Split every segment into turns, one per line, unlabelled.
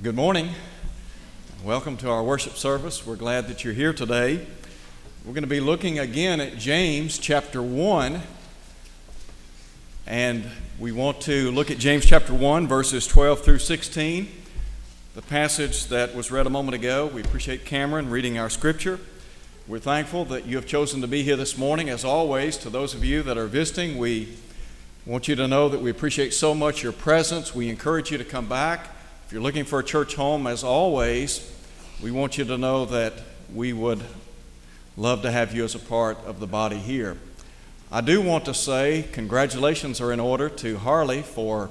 Good morning. Welcome to our worship service. We're glad that you're here today. We're going to be looking again at James chapter 1. And we want to look at James chapter 1, verses 12 through 16. The passage that was read a moment ago. We appreciate Cameron reading our scripture. We're thankful that you have chosen to be here this morning. As always, to those of you that are visiting, we want you to know that we appreciate so much your presence. We encourage you to come back. If you're looking for a church home, as always, we want you to know that we would love to have you as a part of the body here. I do want to say congratulations are in order to Harley for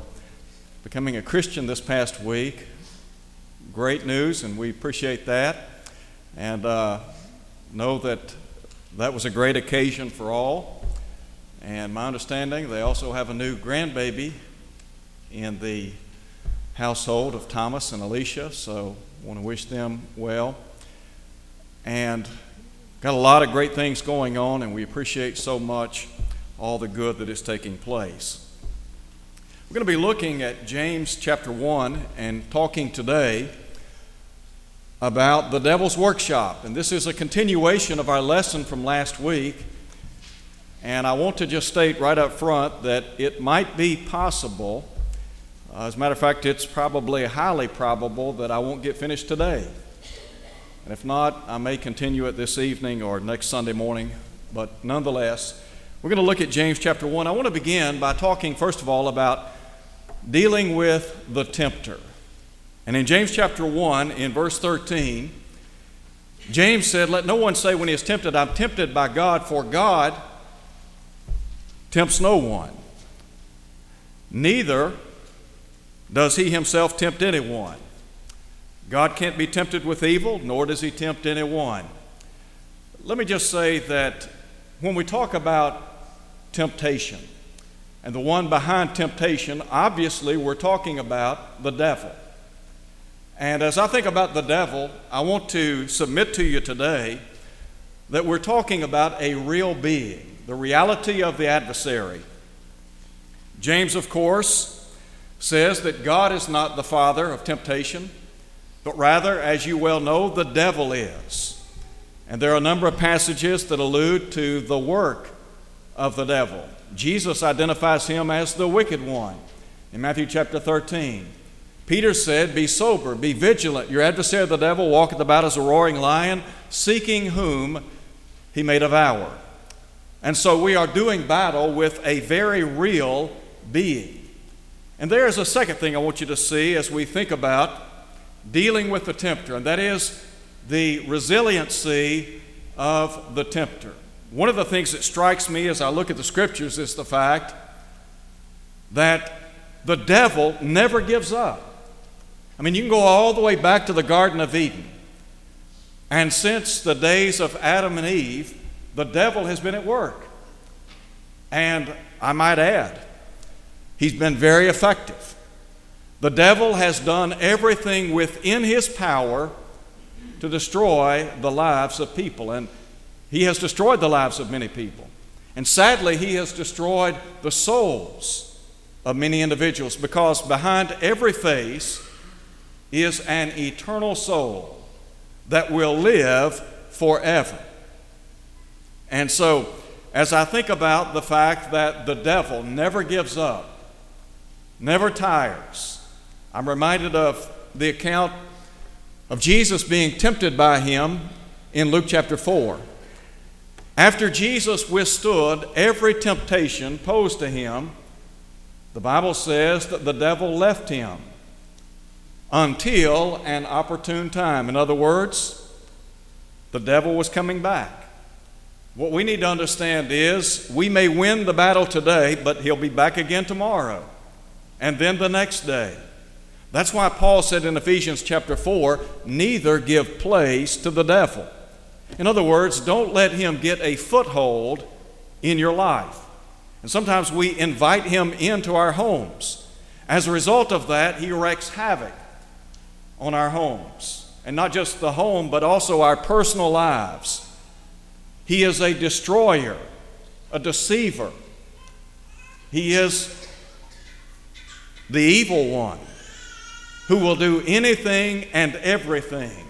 becoming a Christian this past week. Great news, and we appreciate that. And uh, know that that was a great occasion for all. And my understanding, they also have a new grandbaby in the household of Thomas and Alicia, so I want to wish them well. And got a lot of great things going on, and we appreciate so much all the good that is taking place. We're going to be looking at James chapter 1 and talking today about the devil's workshop. And this is a continuation of our lesson from last week. And I want to just state right up front that it might be possible uh, as a matter of fact, it's probably highly probable that I won't get finished today. And if not, I may continue it this evening or next Sunday morning. But nonetheless, we're going to look at James chapter 1. I want to begin by talking, first of all, about dealing with the tempter. And in James chapter 1, in verse 13, James said, Let no one say when he is tempted, I'm tempted by God, for God tempts no one. Neither does he himself tempt anyone? God can't be tempted with evil, nor does he tempt anyone. Let me just say that when we talk about temptation, and the one behind temptation, obviously we're talking about the devil. And as I think about the devil, I want to submit to you today that we're talking about a real being, the reality of the adversary. James, of course, says that God is not the father of temptation, but rather, as you well know, the devil is. And there are a number of passages that allude to the work of the devil. Jesus identifies him as the wicked one in Matthew chapter 13. Peter said, Be sober, be vigilant. Your adversary, the devil, walketh about as a roaring lion, seeking whom he may devour. And so we are doing battle with a very real being. And there is a second thing I want you to see as we think about dealing with the tempter, and that is the resiliency of the tempter. One of the things that strikes me as I look at the scriptures is the fact that the devil never gives up. I mean, you can go all the way back to the Garden of Eden. And since the days of Adam and Eve, the devil has been at work. And I might add, He's been very effective. The devil has done everything within his power to destroy the lives of people, and he has destroyed the lives of many people. And sadly, he has destroyed the souls of many individuals because behind every face is an eternal soul that will live forever. And so, as I think about the fact that the devil never gives up, never tires. I'm reminded of the account of Jesus being tempted by him in Luke chapter 4. After Jesus withstood every temptation posed to him, the Bible says that the devil left him until an opportune time. In other words, the devil was coming back. What we need to understand is we may win the battle today, but he'll be back again tomorrow and then the next day. That's why Paul said in Ephesians chapter 4 neither give place to the devil. In other words, don't let him get a foothold in your life. And sometimes we invite him into our homes. As a result of that, he wreaks havoc on our homes. And not just the home, but also our personal lives. He is a destroyer, a deceiver. He is the evil one. who will do anything and everything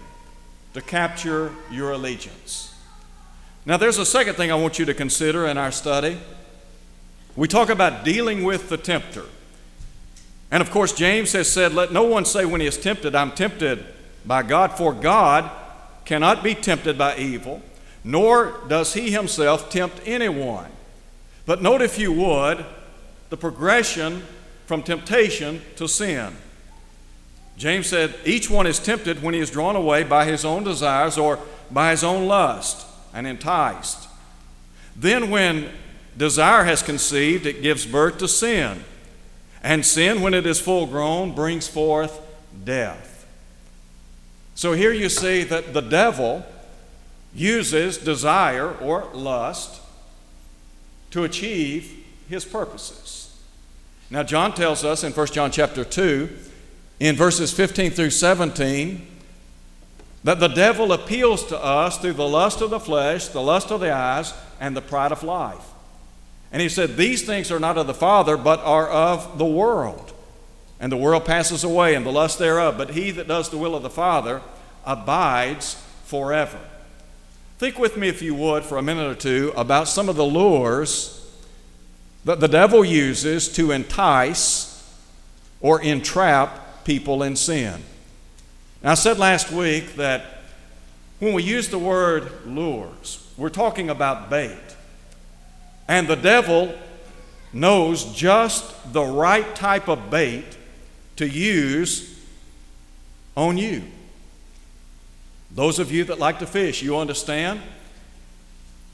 to capture your allegiance. Now, there's a second thing I want you to consider in our study. We talk about dealing with the tempter. And of course, James has said, Let no one say when he is tempted, I'm tempted by God, for God cannot be tempted by evil, nor does he himself tempt anyone. But note, if you would, the progression from temptation to sin. James said, Each one is tempted when he is drawn away by his own desires or by his own lust and enticed. Then, when desire has conceived, it gives birth to sin. And sin, when it is full grown, brings forth death. So here you see that the devil uses desire or lust to achieve his purposes. Now John tells us in 1 John chapter 2 in verses 15 through 17 that the devil appeals to us through the lust of the flesh, the lust of the eyes, and the pride of life. And he said, These things are not of the Father, but are of the world. And the world passes away, and the lust thereof. But he that does the will of the Father abides forever. Think with me, if you would, for a minute or two about some of the lures that the devil uses to entice or entrap people in sin. Now, I said last week that when we use the word lures, we're talking about bait. And the devil knows just the right type of bait to use on you. Those of you that like to fish, you understand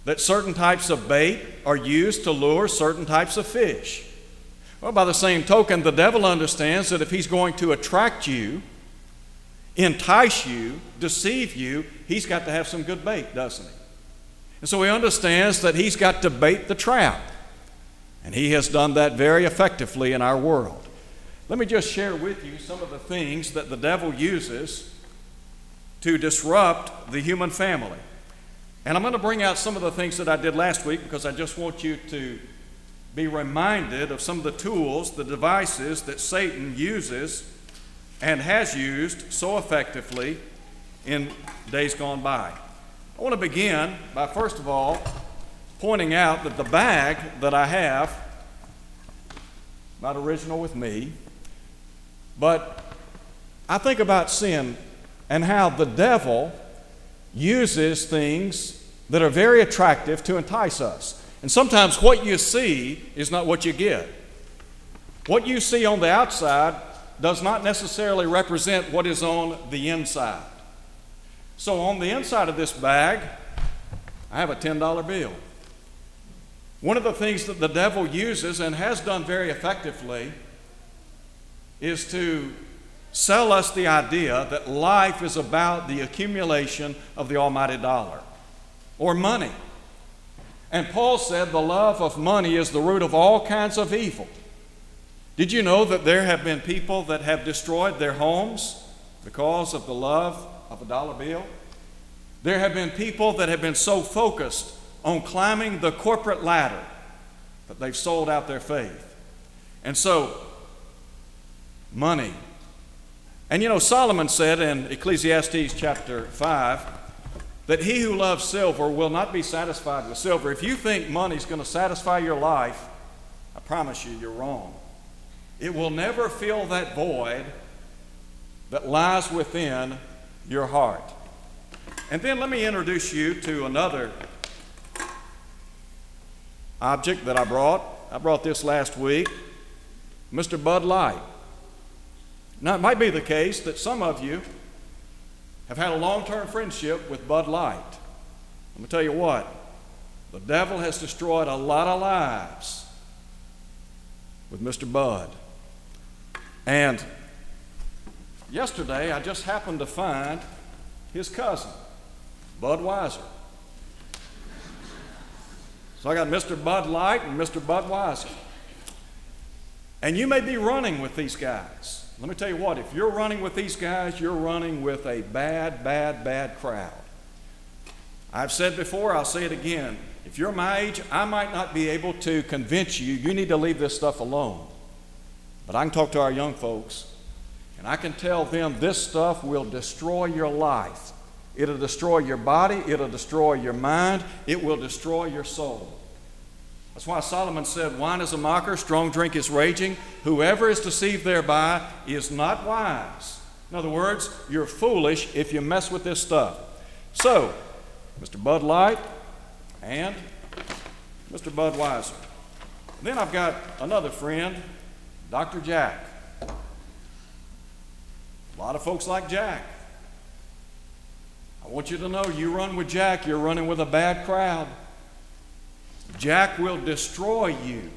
that certain types of bait are used to lure certain types of fish. Well, by the same token, the devil understands that if he's going to attract you, entice you, deceive you, he's got to have some good bait, doesn't he? And so he understands that he's got to bait the trap. And he has done that very effectively in our world. Let me just share with you some of the things that the devil uses to disrupt the human family. And I'm going to bring out some of the things that I did last week because I just want you to be reminded of some of the tools, the devices that Satan uses and has used so effectively in days gone by. I want to begin by first of all pointing out that the bag that I have, not original with me, but I think about sin and how the devil uses things that are very attractive to entice us. And sometimes what you see is not what you get. What you see on the outside does not necessarily represent what is on the inside. So, on the inside of this bag, I have a $10 bill. One of the things that the devil uses and has done very effectively is to sell us the idea that life is about the accumulation of the almighty dollar or money. And Paul said the love of money is the root of all kinds of evil. Did you know that there have been people that have destroyed their homes because of the love of a dollar bill? There have been people that have been so focused on climbing the corporate ladder that they've sold out their faith. And so, money and you know, Solomon said in Ecclesiastes chapter 5 that he who loves silver will not be satisfied with silver. If you think money's going to satisfy your life, I promise you, you're wrong. It will never fill that void that lies within your heart. And then let me introduce you to another object that I brought. I brought this last week Mr. Bud Light. Now, it might be the case that some of you have had a long term friendship with Bud Light. Let me tell you what, the devil has destroyed a lot of lives with Mr. Bud. And yesterday, I just happened to find his cousin, Budweiser. So I got Mr. Bud Light and Mr. Budweiser. And you may be running with these guys. Let me tell you what, if you're running with these guys, you're running with a bad, bad, bad crowd. I've said before, I'll say it again. If you're my age, I might not be able to convince you you need to leave this stuff alone. But I can talk to our young folks. And I can tell them this stuff will destroy your life. It'll destroy your body, it'll destroy your mind, it will destroy your soul. That's why Solomon said, Wine is a mocker, strong drink is raging. Whoever is deceived thereby is not wise. In other words, you're foolish if you mess with this stuff. So, Mr. Bud Light and Mr. Budweiser. Then I've got another friend, Dr. Jack. A lot of folks like Jack. I want you to know you run with Jack, you're running with a bad crowd. Jack will destroy you.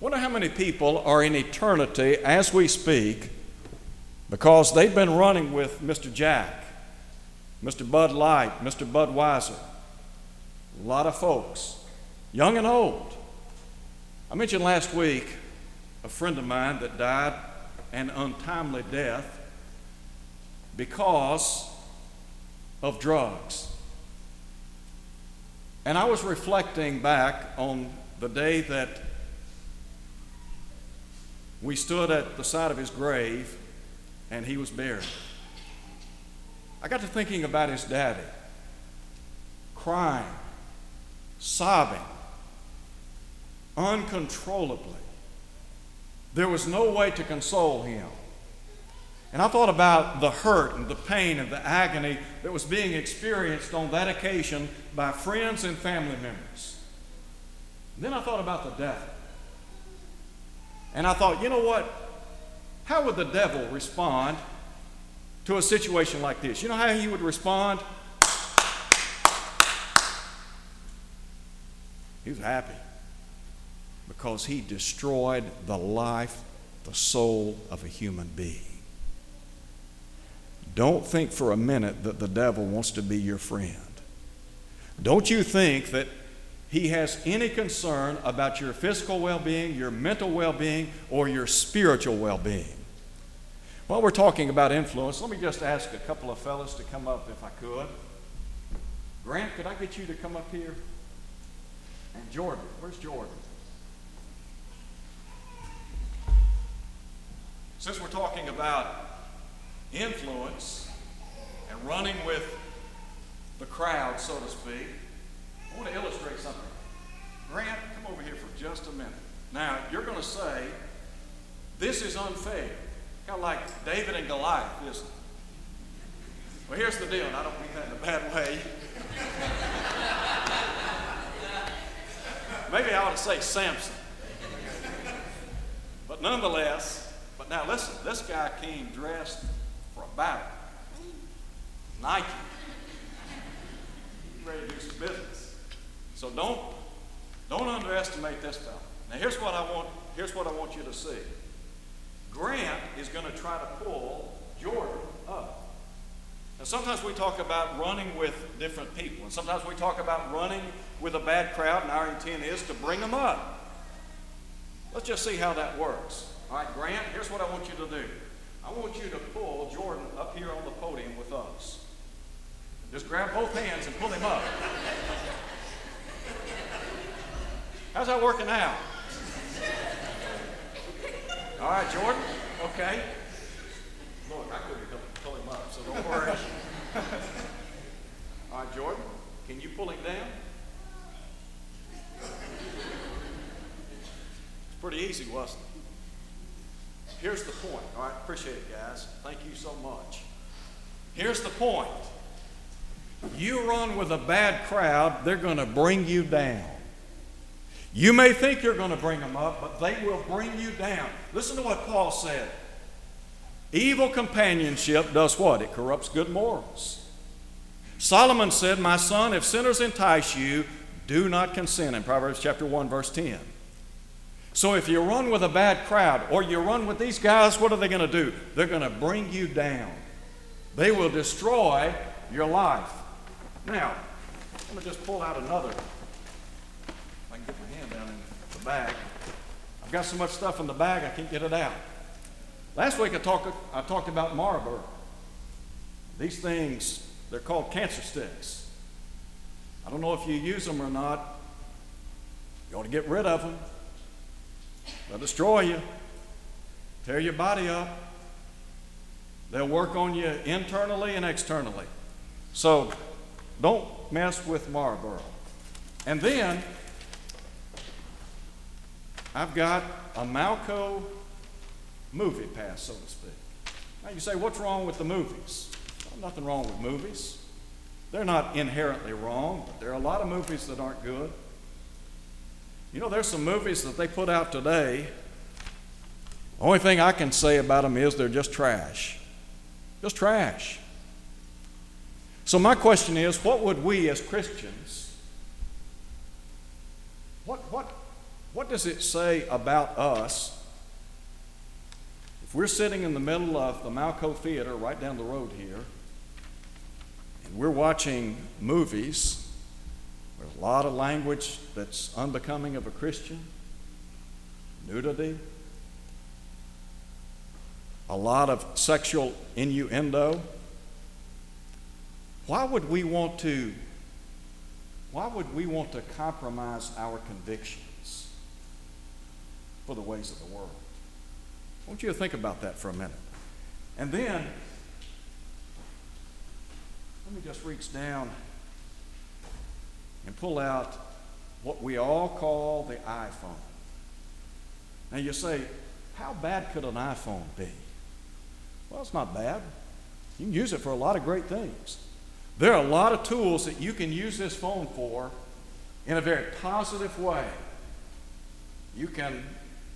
Wonder how many people are in eternity as we speak because they've been running with Mr. Jack, Mr. Bud Light, Mr. Budweiser. A lot of folks, young and old. I mentioned last week a friend of mine that died an untimely death because of drugs. And I was reflecting back on the day that we stood at the side of his grave and he was buried. I got to thinking about his daddy, crying, sobbing, uncontrollably. There was no way to console him. And I thought about the hurt and the pain and the agony that was being experienced on that occasion by friends and family members. And then I thought about the devil. And I thought, you know what? How would the devil respond to a situation like this? You know how he would respond? He was happy because he destroyed the life, the soul of a human being. Don't think for a minute that the devil wants to be your friend. Don't you think that he has any concern about your physical well being, your mental well being, or your spiritual well being. While we're talking about influence, let me just ask a couple of fellas to come up if I could. Grant, could I get you to come up here? And Jordan, where's Jordan? Since we're talking about influence and running with the crowd, so to speak, I want to illustrate something. Grant, come over here for just a minute. Now, you're going to say, this is unfair. Kind of like David and Goliath, isn't it? Well, here's the deal, and I don't mean that in a bad way. Maybe I ought to say Samson. But nonetheless, but now listen, this guy came dressed battle. Nike. ready to do some business. So don't don't underestimate this fellow. Now here's what I want here's what I want you to see. Grant is going to try to pull Jordan up. Now sometimes we talk about running with different people, and sometimes we talk about running with a bad crowd, and our intent is to bring them up. Let's just see how that works. All right, Grant, here's what I want you to do. I want you to pull Jordan up here on the podium with us. Just grab both hands and pull him up. How's that working out? All right, Jordan. Okay. Look, I couldn't pull him up, so don't worry. All right, Jordan. Can you pull him down? It's pretty easy, wasn't it? Here's the point. All right, appreciate it, guys. Thank you so much. Here's the point. You run with a bad crowd, they're going to bring you down. You may think you're going to bring them up, but they will bring you down. Listen to what Paul said. Evil companionship does what? It corrupts good morals. Solomon said, My son, if sinners entice you, do not consent in Proverbs chapter 1, verse 10. So if you run with a bad crowd or you run with these guys, what are they going to do? They're going to bring you down. They will destroy your life. Now, let me just pull out another. If I can get my hand down in the bag. I've got so much stuff in the bag I can't get it out. Last week I talked, I talked about Marlboro. These things, they're called cancer sticks. I don't know if you use them or not. You ought to get rid of them. They'll destroy you, tear your body up. They'll work on you internally and externally. So don't mess with Marlboro. And then I've got a Malco movie pass, so to speak. Now you say, what's wrong with the movies? Well, nothing wrong with movies. They're not inherently wrong, but there are a lot of movies that aren't good. You know, there's some movies that they put out today. The only thing I can say about them is they're just trash. Just trash. So, my question is what would we as Christians, what, what, what does it say about us if we're sitting in the middle of the Malco Theater right down the road here and we're watching movies? There's a lot of language that's unbecoming of a Christian, nudity, a lot of sexual innuendo. Why would we want to why would we want to compromise our convictions for the ways of the world? I want you to think about that for a minute. And then let me just reach down and pull out what we all call the iPhone. Now you say, how bad could an iPhone be? Well, it's not bad. You can use it for a lot of great things. There are a lot of tools that you can use this phone for in a very positive way. You can,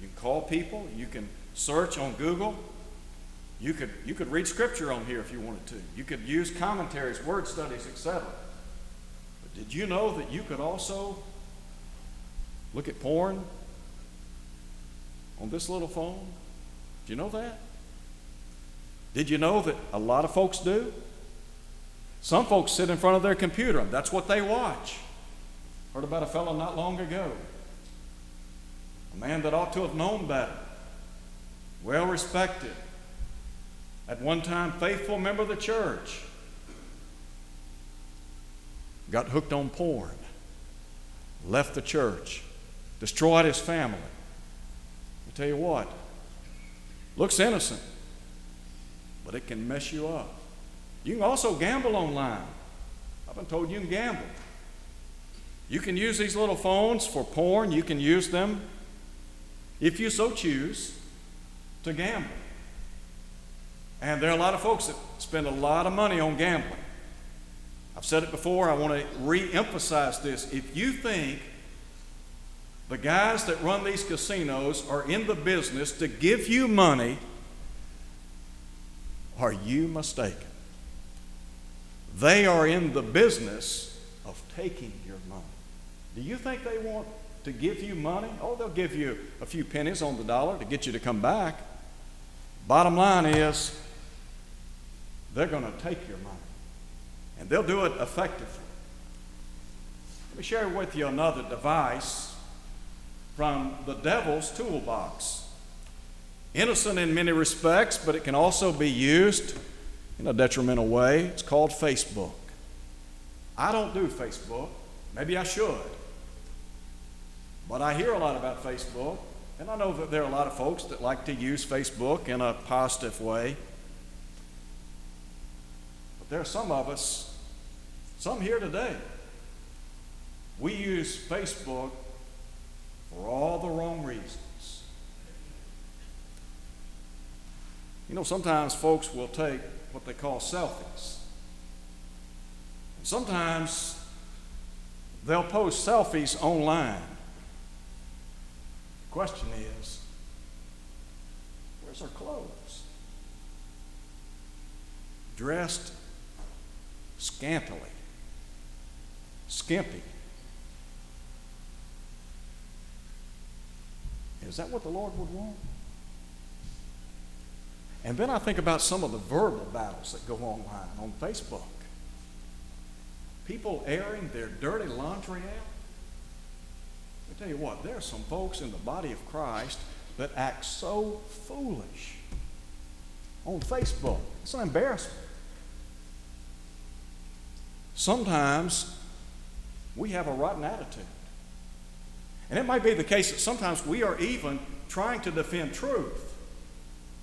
you can call people, you can search on Google, you could, you could read scripture on here if you wanted to. You could use commentaries, word studies, etc. Did you know that you could also look at porn on this little phone? Do you know that? Did you know that a lot of folks do? Some folks sit in front of their computer, and that's what they watch. Heard about a fellow not long ago. A man that ought to have known better, well respected, at one time faithful member of the church, got hooked on porn, left the church, destroyed his family. I tell you what, looks innocent but it can mess you up. You can also gamble online. I've been told you can gamble. You can use these little phones for porn. You can use them, if you so choose, to gamble. And there are a lot of folks that spend a lot of money on gambling. I've said it before, I want to re emphasize this. If you think the guys that run these casinos are in the business to give you money are you mistaken? They are in the business of taking your money. Do you think they want to give you money? Oh, they'll give you a few pennies on the dollar to get you to come back. Bottom line is, they're going to take your money, and they'll do it effectively. Let me share with you another device from the devil's toolbox innocent in many respects, but it can also be used in a detrimental way. It's called Facebook. I don't do Facebook. Maybe I should. But I hear a lot about Facebook, and I know that there are a lot of folks that like to use Facebook in a positive way. But there are some of us, some here today, we use Facebook for all the wrong reasons. You know, sometimes folks will take what they call selfies. And sometimes they'll post selfies online. The question is where's our clothes? Dressed scantily, skimpy. Is that what the Lord would want? And then I think about some of the verbal battles that go online on Facebook. People airing their dirty laundry out. I tell you what, there are some folks in the body of Christ that act so foolish on Facebook. It's an embarrassment. Sometimes we have a rotten attitude. And it might be the case that sometimes we are even trying to defend truth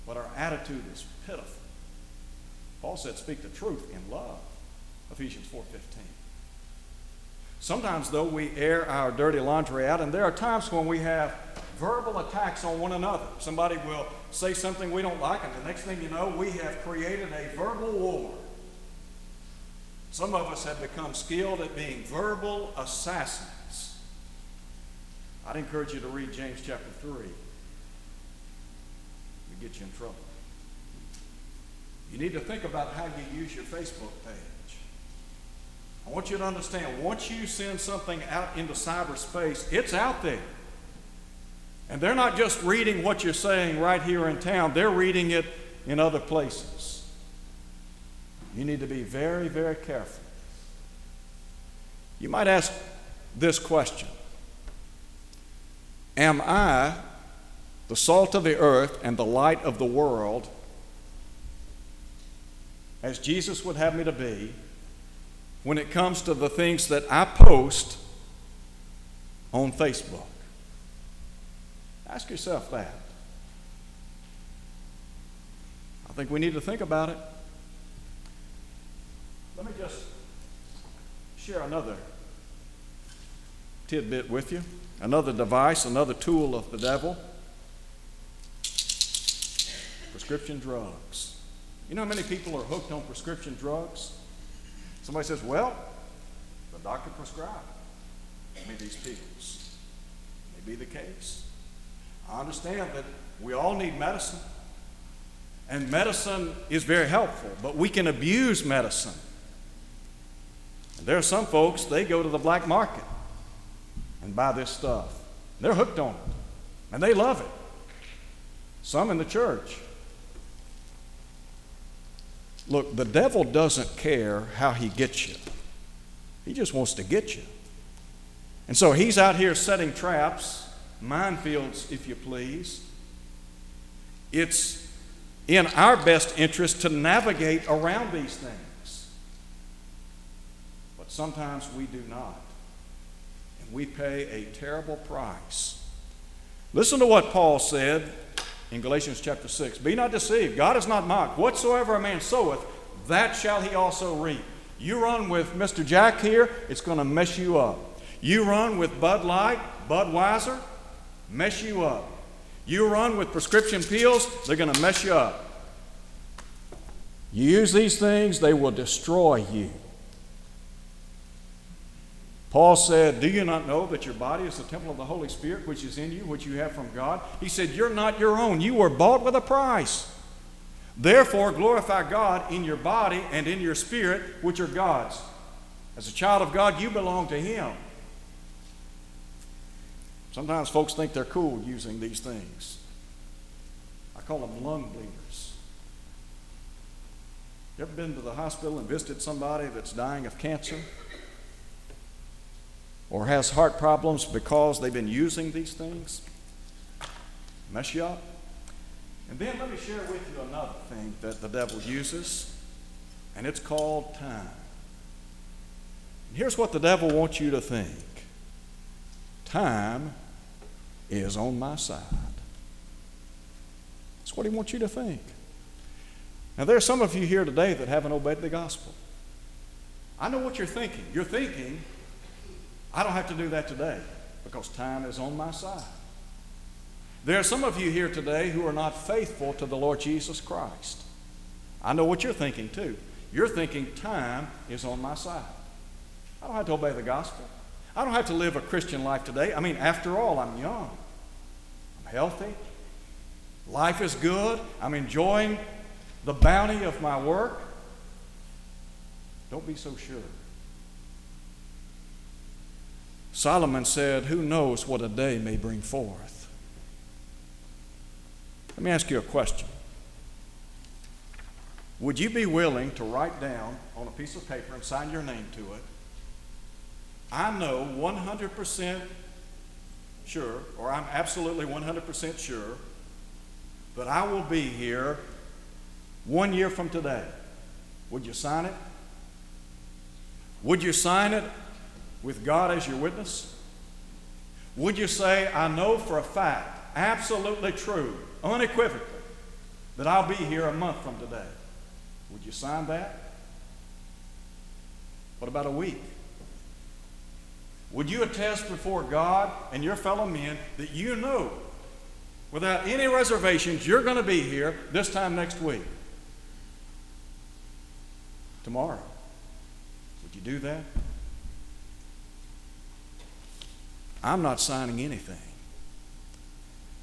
but our attitude is pitiful. Paul said, speak the truth in love. Ephesians 4.15. Sometimes, though, we air our dirty laundry out, and there are times when we have verbal attacks on one another. Somebody will say something we don't like, and the next thing you know, we have created a verbal war. Some of us have become skilled at being verbal assassins. I'd encourage you to read James chapter 3. It get you in trouble. You need to think about how you use your Facebook page. I want you to understand once you send something out into cyberspace, it's out there. And they're not just reading what you're saying right here in town, they're reading it in other places. You need to be very, very careful. You might ask this question Am I the salt of the earth and the light of the world as Jesus would have me to be when it comes to the things that I post on Facebook? Ask yourself that. I think we need to think about it. Let me just share another tidbit with you, another device, another tool of the devil prescription drugs. You know how many people are hooked on prescription drugs? Somebody says, Well, the doctor prescribed me these pills. May be the case. I understand that we all need medicine. And medicine is very helpful, but we can abuse medicine. And there are some folks, they go to the black market and buy this stuff. They're hooked on it, and they love it. Some in the church. Look, the devil doesn't care how he gets you, he just wants to get you. And so he's out here setting traps, minefields, if you please. It's in our best interest to navigate around these things. Sometimes we do not. And we pay a terrible price. Listen to what Paul said in Galatians chapter 6. Be not deceived. God is not mocked. Whatsoever a man soweth, that shall he also reap. You run with Mr. Jack here, it's going to mess you up. You run with Bud Light, Budweiser, mess you up. You run with prescription pills, they're going to mess you up. You use these things, they will destroy you. Paul said, Do you not know that your body is the temple of the Holy Spirit which is in you, which you have from God? He said, You're not your own. You were bought with a price. Therefore, glorify God in your body and in your spirit, which are God's. As a child of God, you belong to Him. Sometimes folks think they're cool using these things. I call them lung bleeders. You ever been to the hospital and visited somebody that's dying of cancer? Or has heart problems because they've been using these things? Mess you up? And then let me share with you another thing that the devil uses, and it's called time. And here's what the devil wants you to think time is on my side. That's what he wants you to think. Now, there are some of you here today that haven't obeyed the gospel. I know what you're thinking. You're thinking, I don't have to do that today because time is on my side. There are some of you here today who are not faithful to the Lord Jesus Christ. I know what you're thinking too. You're thinking time is on my side. I don't have to obey the gospel. I don't have to live a Christian life today. I mean, after all, I'm young, I'm healthy, life is good, I'm enjoying the bounty of my work. Don't be so sure. Solomon said, Who knows what a day may bring forth? Let me ask you a question. Would you be willing to write down on a piece of paper and sign your name to it I know 100% sure, or I'm absolutely 100% sure, that I will be here one year from today. Would you sign it? Would you sign it with God as your witness? Would you say, I know for a fact, absolutely true, unequivocally, that I'll be here a month from today? Would you sign that? What about a week? Would you attest before God and your fellow men that you know without any reservations you're going to be here this time next week? Tomorrow. Would you do that? I'm not signing anything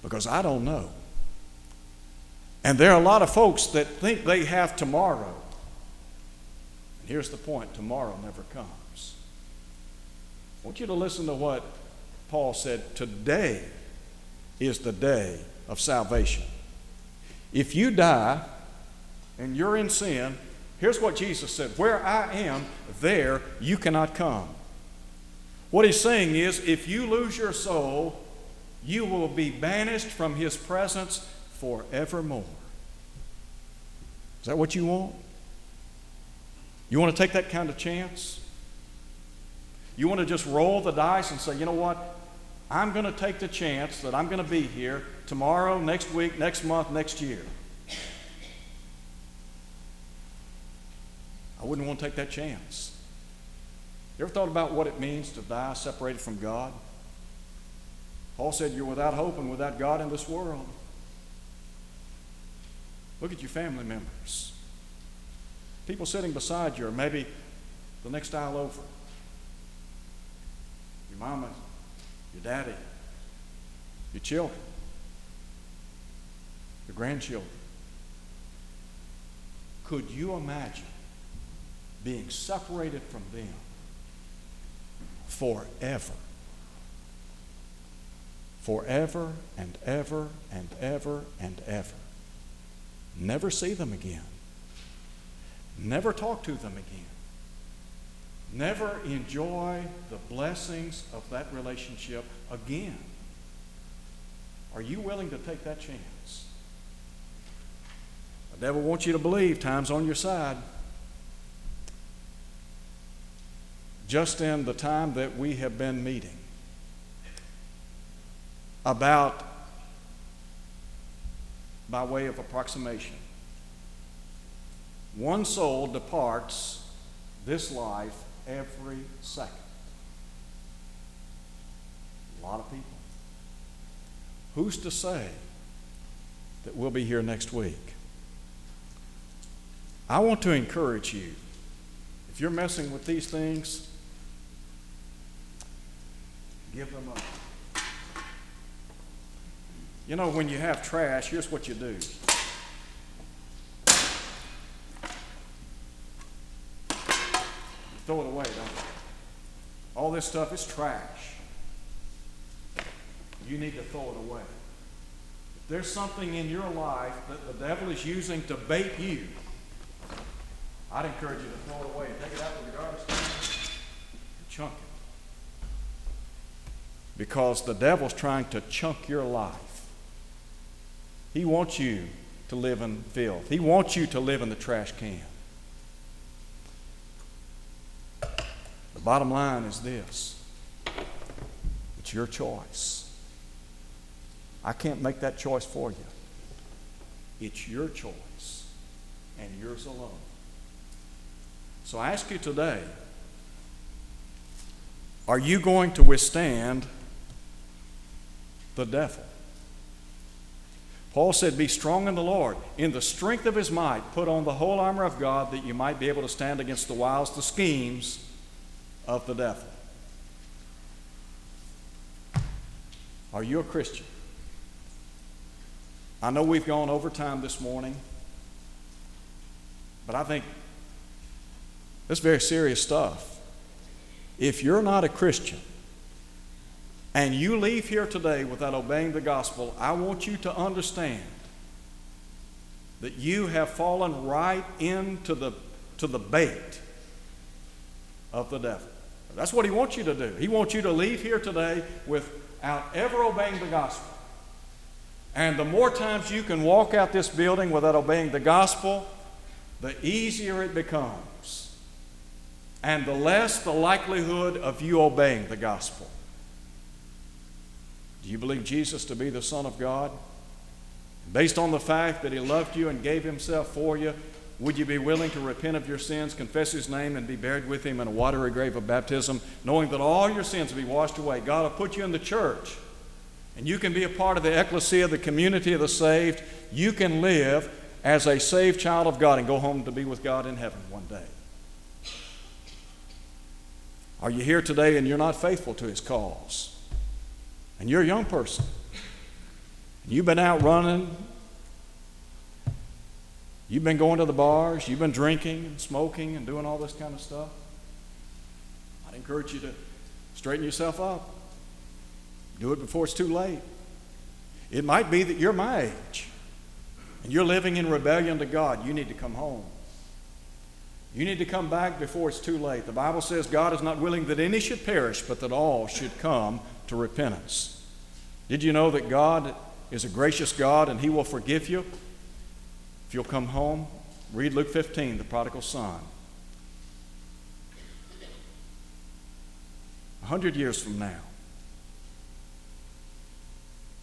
because I don't know. And there are a lot of folks that think they have tomorrow. And here's the point tomorrow never comes. I want you to listen to what Paul said today is the day of salvation. If you die and you're in sin, here's what Jesus said Where I am, there you cannot come. What he's saying is if you lose your soul, you will be banished from his presence forevermore. Is that what you want? You want to take that kind of chance? You want to just roll the dice and say, you know what? I'm going to take the chance that I'm going to be here tomorrow, next week, next month, next year. I wouldn't want to take that chance. You ever thought about what it means to die separated from God? Paul said, You're without hope and without God in this world. Look at your family members. People sitting beside you, or maybe the next aisle over. Your mama, your daddy, your children, your grandchildren. Could you imagine being separated from them forever? Forever and ever and ever and ever. Never see them again. Never talk to them again. Never enjoy the blessings of that relationship again. Are you willing to take that chance? The devil wants you to believe time's on your side. Just in the time that we have been meeting, about by way of approximation. One soul departs this life every second. A lot of people. Who's to say that we'll be here next week? I want to encourage you. If you're messing with these things, give them up. You know, when you have trash, here's what you do. You throw it away, don't you? All this stuff is trash. You need to throw it away. If there's something in your life that the devil is using to bait you, I'd encourage you to throw it away and take it out to the garbage can and chunk it. Because the devil's trying to chunk your life. He wants you to live in filth. He wants you to live in the trash can. The bottom line is this it's your choice. I can't make that choice for you. It's your choice and yours alone. So I ask you today are you going to withstand the devil? Paul said, Be strong in the Lord. In the strength of his might, put on the whole armor of God that you might be able to stand against the wiles, the schemes of the devil. Are you a Christian? I know we've gone over time this morning, but I think this is very serious stuff. If you're not a Christian, and you leave here today without obeying the gospel, I want you to understand that you have fallen right into the, to the bait of the devil. That's what he wants you to do. He wants you to leave here today without ever obeying the gospel. And the more times you can walk out this building without obeying the gospel, the easier it becomes. And the less the likelihood of you obeying the gospel. Do you believe Jesus to be the Son of God? Based on the fact that He loved you and gave Himself for you, Would you be willing to repent of your sins, confess His name, and be buried with Him in a watery grave of baptism, knowing that all your sins will be washed away? God will put you in the church, and you can be a part of the ecclesia, the community of the saved. You can live as a saved child of God and go home to be with God in heaven one day. Are you here today and you're not faithful to His cause? And you're a young person. You've been out running. You've been going to the bars. You've been drinking and smoking and doing all this kind of stuff. I'd encourage you to straighten yourself up. Do it before it's too late. It might be that you're my age and you're living in rebellion to God. You need to come home. You need to come back before it's too late. The Bible says God is not willing that any should perish, but that all should come to repentance. Did you know that God is a gracious God and He will forgive you if you'll come home? Read Luke 15, the prodigal son. A hundred years from now,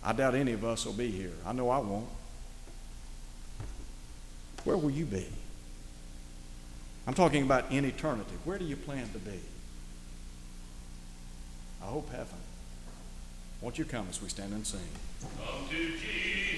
I doubt any of us will be here. I know I won't. Where will you be? I'm talking about in eternity. Where do you plan to be? I hope heaven. Won't you come as we stand and sing?